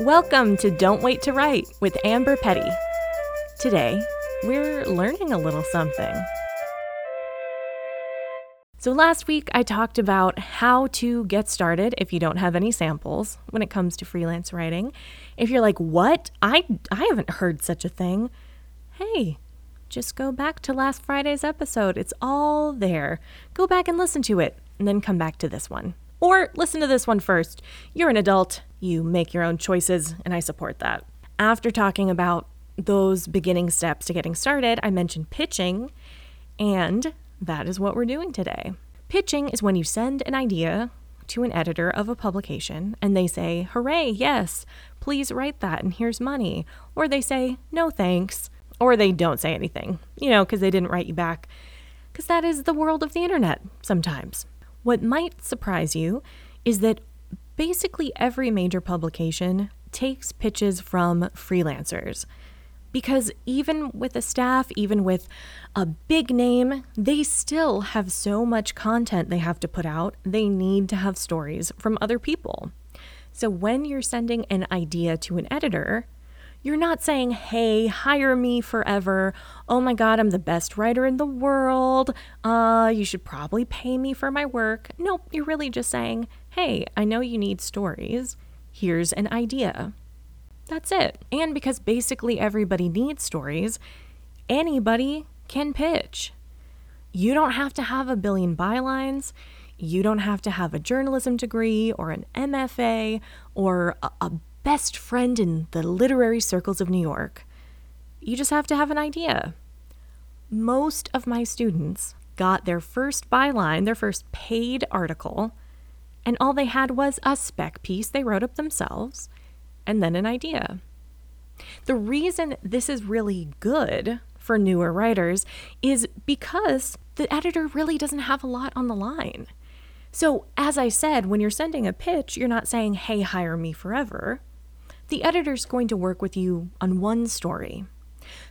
Welcome to Don't Wait to Write with Amber Petty. Today, we're learning a little something. So, last week I talked about how to get started if you don't have any samples when it comes to freelance writing. If you're like, what? I, I haven't heard such a thing. Hey, just go back to last Friday's episode. It's all there. Go back and listen to it, and then come back to this one. Or listen to this one first. You're an adult, you make your own choices, and I support that. After talking about those beginning steps to getting started, I mentioned pitching, and that is what we're doing today. Pitching is when you send an idea to an editor of a publication and they say, Hooray, yes, please write that and here's money. Or they say, No thanks. Or they don't say anything, you know, because they didn't write you back. Because that is the world of the internet sometimes. What might surprise you is that basically every major publication takes pitches from freelancers because even with a staff, even with a big name, they still have so much content they have to put out. They need to have stories from other people. So when you're sending an idea to an editor, you're not saying, hey, hire me forever. Oh my God, I'm the best writer in the world. Uh, you should probably pay me for my work. Nope, you're really just saying, hey, I know you need stories. Here's an idea. That's it. And because basically everybody needs stories, anybody can pitch. You don't have to have a billion bylines. You don't have to have a journalism degree or an MFA or a, a best friend in the literary circles of New York. You just have to have an idea. Most of my students got their first byline, their first paid article, and all they had was a spec piece they wrote up themselves and then an idea. The reason this is really good for newer writers is because the editor really doesn't have a lot on the line. So, as I said, when you're sending a pitch, you're not saying, hey, hire me forever. The editor's going to work with you on one story.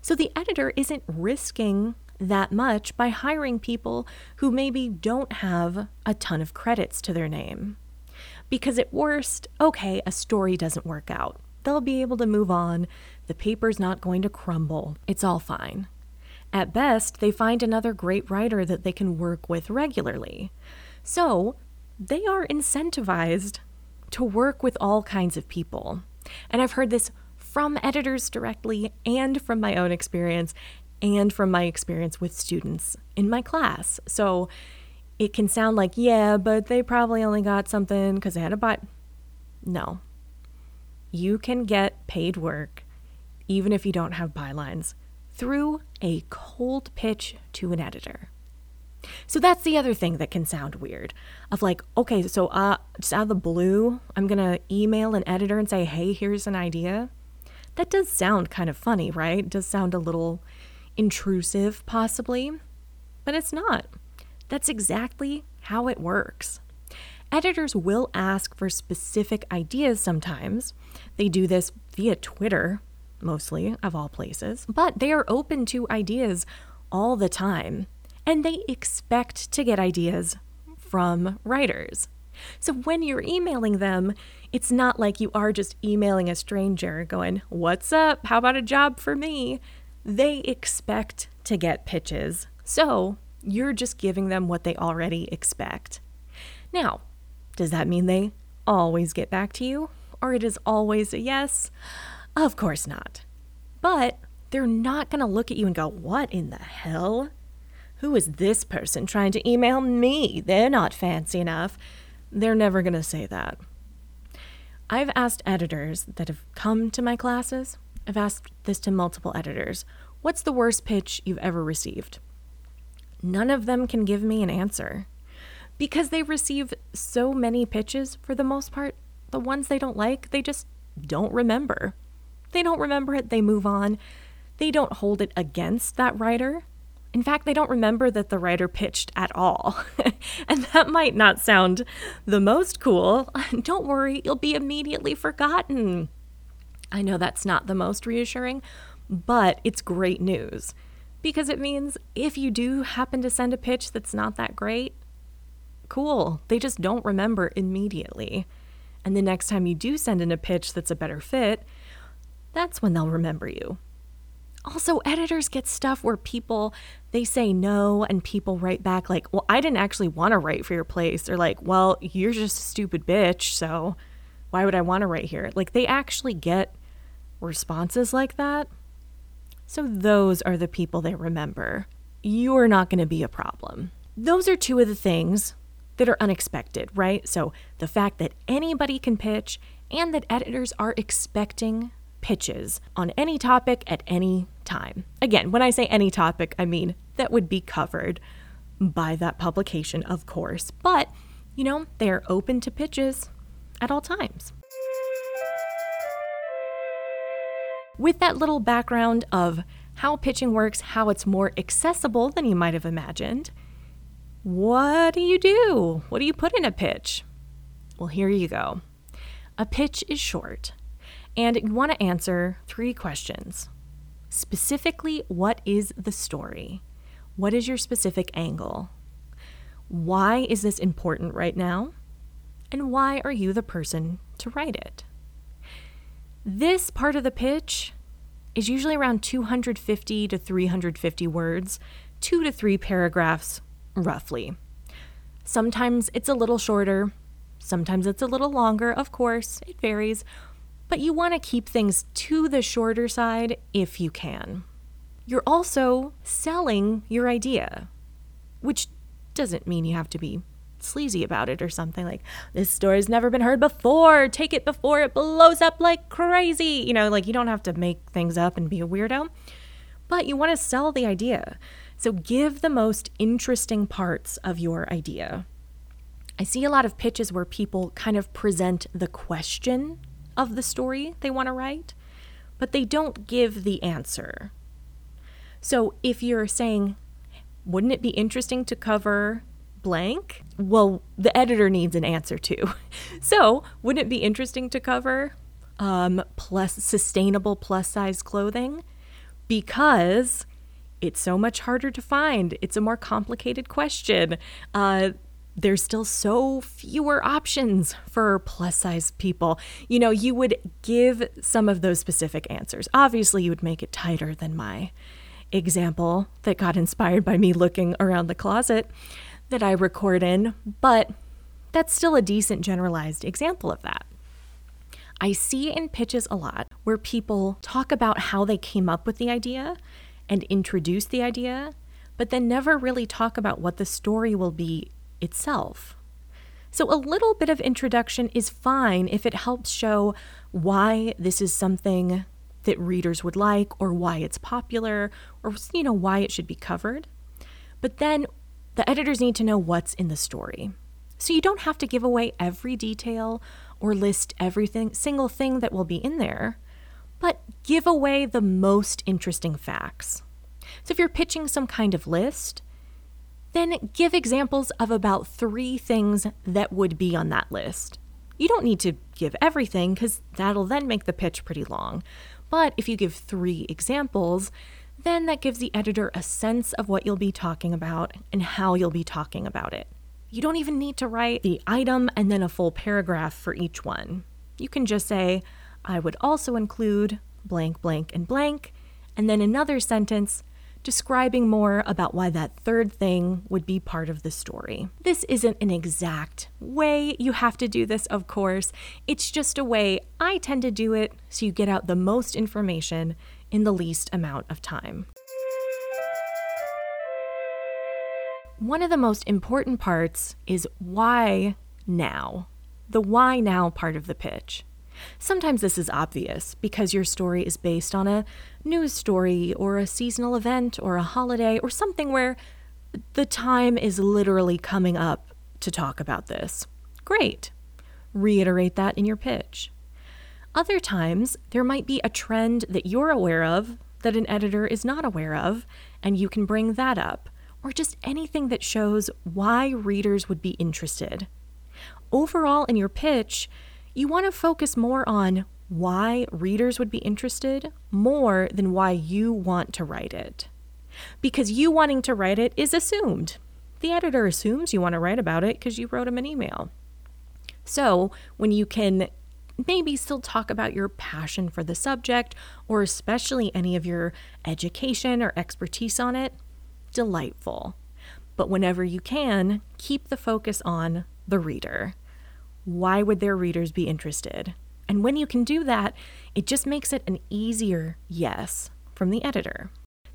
So, the editor isn't risking that much by hiring people who maybe don't have a ton of credits to their name. Because at worst, okay, a story doesn't work out. They'll be able to move on. The paper's not going to crumble. It's all fine. At best, they find another great writer that they can work with regularly. So, they are incentivized to work with all kinds of people. And I've heard this from editors directly and from my own experience and from my experience with students in my class. So, it can sound like, yeah, but they probably only got something because they had a buy. No. You can get paid work, even if you don't have bylines, through a cold pitch to an editor. So that's the other thing that can sound weird. Of like, okay, so uh, just out of the blue, I'm gonna email an editor and say, hey, here's an idea. That does sound kind of funny, right? It does sound a little intrusive, possibly, but it's not. That's exactly how it works. Editors will ask for specific ideas sometimes. They do this via Twitter, mostly, of all places, but they are open to ideas all the time. And they expect to get ideas from writers. So when you're emailing them, it's not like you are just emailing a stranger going, What's up? How about a job for me? They expect to get pitches. So you're just giving them what they already expect. Now, does that mean they always get back to you? Or it is always a yes? Of course not. But they're not going to look at you and go, What in the hell? Who is this person trying to email me? They're not fancy enough. They're never going to say that. I've asked editors that have come to my classes, I've asked this to multiple editors what's the worst pitch you've ever received? none of them can give me an answer because they receive so many pitches for the most part. The ones they don't like, they just don't remember. They don't remember it, they move on. They don't hold it against that writer. In fact, they don't remember that the writer pitched at all. and that might not sound the most cool. Don't worry, you'll be immediately forgotten. I know that's not the most reassuring, but it's great news because it means if you do happen to send a pitch that's not that great, cool. They just don't remember immediately. And the next time you do send in a pitch that's a better fit, that's when they'll remember you. Also, editors get stuff where people they say no and people write back like, "Well, I didn't actually want to write for your place." Or like, "Well, you're just a stupid bitch, so why would I want to write here?" Like they actually get responses like that. So those are the people they remember. You are not going to be a problem. Those are two of the things that are unexpected, right? So the fact that anybody can pitch and that editors are expecting pitches on any topic at any time. Again, when I say any topic, I mean that would be covered by that publication, of course. But, you know, they're open to pitches at all times. With that little background of how pitching works, how it's more accessible than you might have imagined, what do you do? What do you put in a pitch? Well, here you go. A pitch is short, and you want to answer three questions. Specifically, what is the story? What is your specific angle? Why is this important right now? And why are you the person to write it? This part of the pitch is usually around 250 to 350 words, two to three paragraphs, roughly. Sometimes it's a little shorter, sometimes it's a little longer, of course, it varies, but you want to keep things to the shorter side if you can. You're also selling your idea, which doesn't mean you have to be sleazy about it or something like this story's never been heard before. Take it before it blows up like crazy. You know like you don't have to make things up and be a weirdo. But you want to sell the idea. So give the most interesting parts of your idea. I see a lot of pitches where people kind of present the question of the story they want to write but they don't give the answer so if you're saying wouldn't it be interesting to cover blank? Well, the editor needs an answer too. So, wouldn't it be interesting to cover um, plus sustainable plus size clothing? Because it's so much harder to find. It's a more complicated question. Uh, there's still so fewer options for plus size people. You know, you would give some of those specific answers. Obviously, you would make it tighter than my example that got inspired by me looking around the closet that I record in, but that's still a decent generalized example of that. I see in pitches a lot where people talk about how they came up with the idea and introduce the idea, but then never really talk about what the story will be itself. So, a little bit of introduction is fine if it helps show why this is something that readers would like or why it's popular or you know why it should be covered. But then the editors need to know what's in the story. So you don't have to give away every detail or list everything single thing that will be in there, but give away the most interesting facts. So if you're pitching some kind of list, then give examples of about 3 things that would be on that list. You don't need to give everything cuz that'll then make the pitch pretty long. But if you give 3 examples, then that gives the editor a sense of what you'll be talking about and how you'll be talking about it. You don't even need to write the item and then a full paragraph for each one. You can just say, I would also include blank, blank, and blank, and then another sentence describing more about why that third thing would be part of the story. This isn't an exact way you have to do this, of course. It's just a way I tend to do it so you get out the most information in the least amount of time. One of the most important parts is why now? The why now part of the pitch. Sometimes this is obvious because your story is based on a news story or a seasonal event or a holiday or something where the time is literally coming up to talk about this. Great. Reiterate that in your pitch. Other times, there might be a trend that you're aware of that an editor is not aware of, and you can bring that up, or just anything that shows why readers would be interested. Overall, in your pitch, you want to focus more on why readers would be interested more than why you want to write it. Because you wanting to write it is assumed. The editor assumes you want to write about it because you wrote him an email. So when you can maybe still talk about your passion for the subject or especially any of your education or expertise on it, delightful. But whenever you can, keep the focus on the reader. Why would their readers be interested? And when you can do that, it just makes it an easier yes from the editor.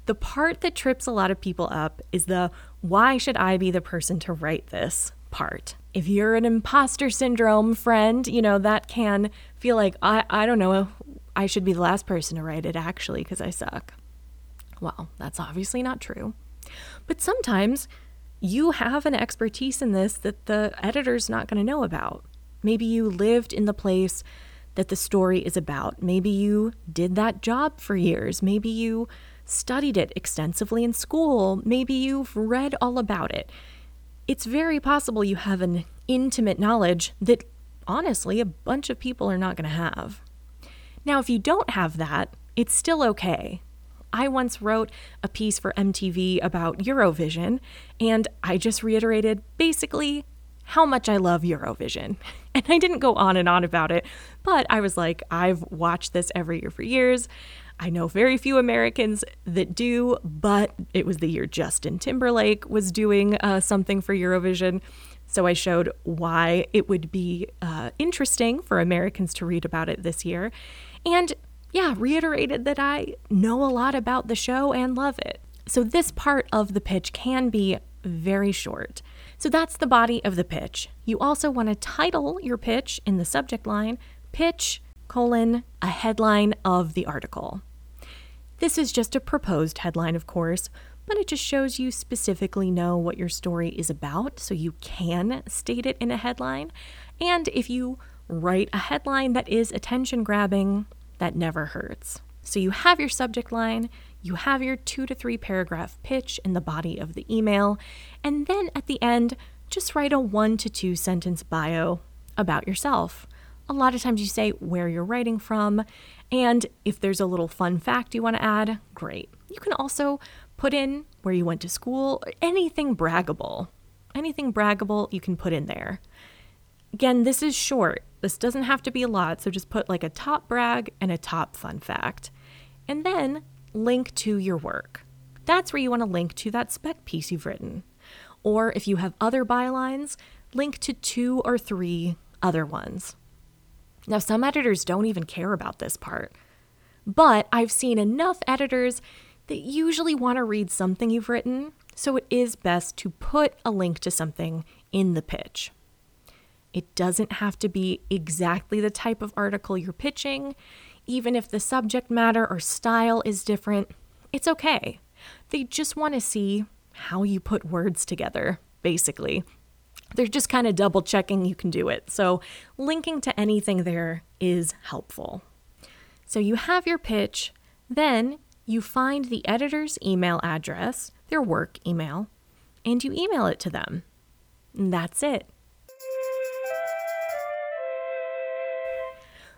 The part that trips a lot of people up is the why should I be the person to write this part. If you're an imposter syndrome friend, you know, that can feel like, I, I don't know, I should be the last person to write it actually because I suck. Well, that's obviously not true. But sometimes you have an expertise in this that the editor's not going to know about. Maybe you lived in the place that the story is about. Maybe you did that job for years. Maybe you studied it extensively in school. Maybe you've read all about it. It's very possible you have an intimate knowledge that honestly a bunch of people are not going to have. Now, if you don't have that, it's still okay. I once wrote a piece for MTV about Eurovision, and I just reiterated basically how much I love Eurovision. And I didn't go on and on about it, but I was like, I've watched this every year for years. I know very few Americans that do, but it was the year Justin Timberlake was doing uh, something for Eurovision. So I showed why it would be uh, interesting for Americans to read about it this year. And yeah, reiterated that I know a lot about the show and love it. So this part of the pitch can be very short. So that's the body of the pitch. You also want to title your pitch in the subject line pitch colon a headline of the article. This is just a proposed headline, of course, but it just shows you specifically know what your story is about so you can state it in a headline. And if you write a headline that is attention grabbing, that never hurts. So you have your subject line, you have your two to three paragraph pitch in the body of the email, and then at the end, just write a one to two sentence bio about yourself. A lot of times you say where you're writing from, and if there's a little fun fact you want to add, great. You can also put in where you went to school, or anything braggable. Anything braggable you can put in there. Again, this is short. This doesn't have to be a lot, so just put like a top brag and a top fun fact. And then link to your work. That's where you want to link to that spec piece you've written. Or if you have other bylines, link to two or three other ones. Now, some editors don't even care about this part, but I've seen enough editors that usually want to read something you've written, so it is best to put a link to something in the pitch. It doesn't have to be exactly the type of article you're pitching, even if the subject matter or style is different, it's okay. They just want to see how you put words together, basically. They're just kind of double checking you can do it. So, linking to anything there is helpful. So, you have your pitch, then you find the editor's email address, their work email, and you email it to them. And that's it.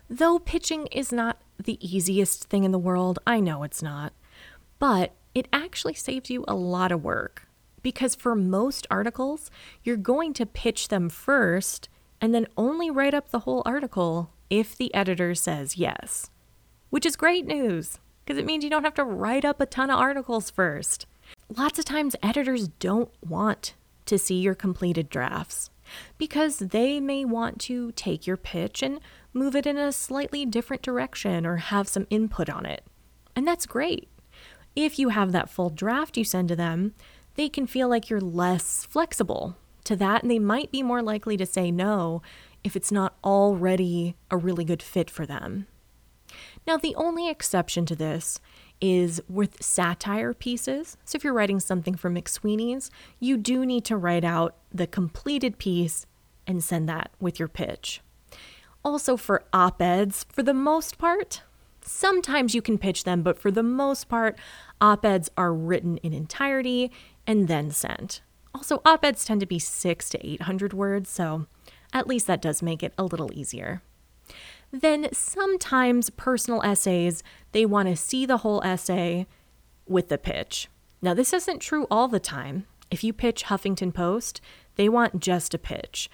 Though pitching is not the easiest thing in the world, I know it's not, but it actually saves you a lot of work because for most articles, you're going to pitch them first and then only write up the whole article if the editor says yes, which is great news because it means you don't have to write up a ton of articles first. Lots of times, editors don't want to see your completed drafts because they may want to take your pitch and move it in a slightly different direction or have some input on it. And that's great. If you have that full draft you send to them, they can feel like you're less flexible to that and they might be more likely to say no if it's not already a really good fit for them. Now, the only exception to this is with satire pieces. So, if you're writing something for McSweeney's, you do need to write out the completed piece and send that with your pitch. Also, for op eds, for the most part, sometimes you can pitch them, but for the most part, op eds are written in entirety and then sent. Also, op eds tend to be six to 800 words, so at least that does make it a little easier. Then sometimes personal essays, they want to see the whole essay with the pitch. Now, this isn't true all the time. If you pitch Huffington Post, they want just a pitch.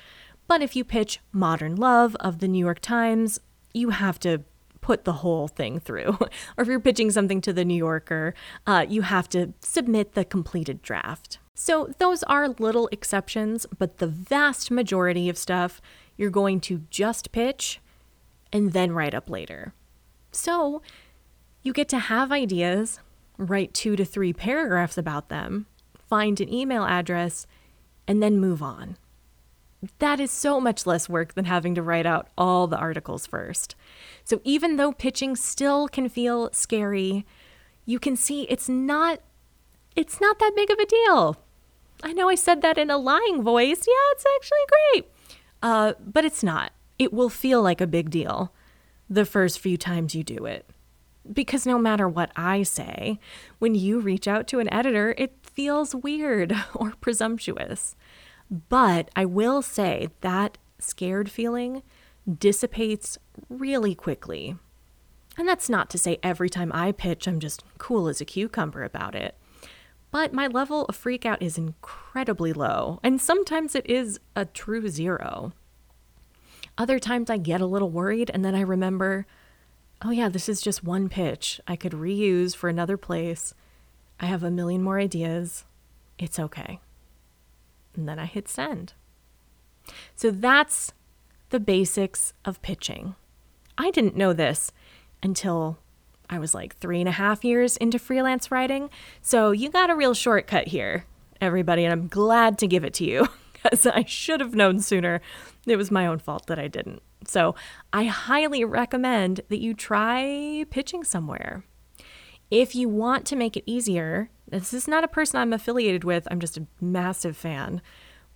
But if you pitch Modern Love of the New York Times, you have to put the whole thing through. or if you're pitching something to the New Yorker, uh, you have to submit the completed draft. So those are little exceptions, but the vast majority of stuff you're going to just pitch and then write up later. So you get to have ideas, write two to three paragraphs about them, find an email address, and then move on. That is so much less work than having to write out all the articles first. So even though pitching still can feel scary, you can see it's not it's not that big of a deal. I know I said that in a lying voice. Yeah, it's actually great. Uh, but it's not. It will feel like a big deal the first few times you do it. Because no matter what I say, when you reach out to an editor, it feels weird or presumptuous. But I will say that scared feeling dissipates really quickly. And that's not to say every time I pitch, I'm just cool as a cucumber about it. But my level of freakout is incredibly low, and sometimes it is a true zero. Other times I get a little worried, and then I remember, oh, yeah, this is just one pitch I could reuse for another place. I have a million more ideas. It's okay. And then I hit send. So that's the basics of pitching. I didn't know this until I was like three and a half years into freelance writing. So you got a real shortcut here, everybody, and I'm glad to give it to you because I should have known sooner. It was my own fault that I didn't. So I highly recommend that you try pitching somewhere. If you want to make it easier, this is not a person I'm affiliated with, I'm just a massive fan,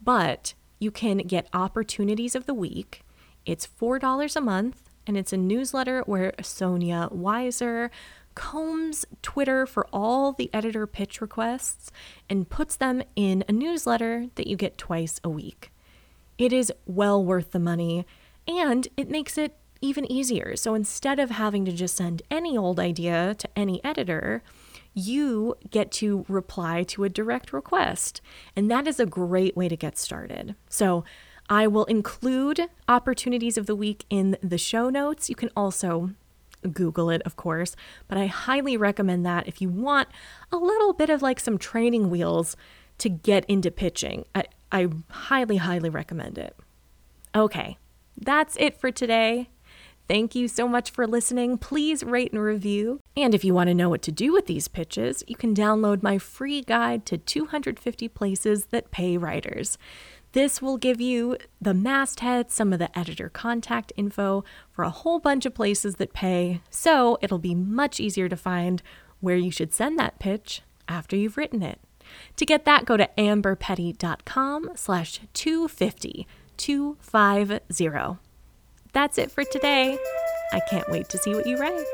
but you can get opportunities of the week. It's $4 a month and it's a newsletter where Sonia Weiser combs Twitter for all the editor pitch requests and puts them in a newsletter that you get twice a week. It is well worth the money and it makes it even easier. So instead of having to just send any old idea to any editor, you get to reply to a direct request. And that is a great way to get started. So I will include opportunities of the week in the show notes. You can also Google it, of course, but I highly recommend that if you want a little bit of like some training wheels to get into pitching. I, I highly, highly recommend it. Okay, that's it for today. Thank you so much for listening. Please rate and review. And if you want to know what to do with these pitches, you can download my free guide to 250 places that pay writers. This will give you the masthead, some of the editor contact info for a whole bunch of places that pay, so it'll be much easier to find where you should send that pitch after you've written it. To get that, go to amberpetty.com slash 250, 250. That's it for today. I can't wait to see what you write.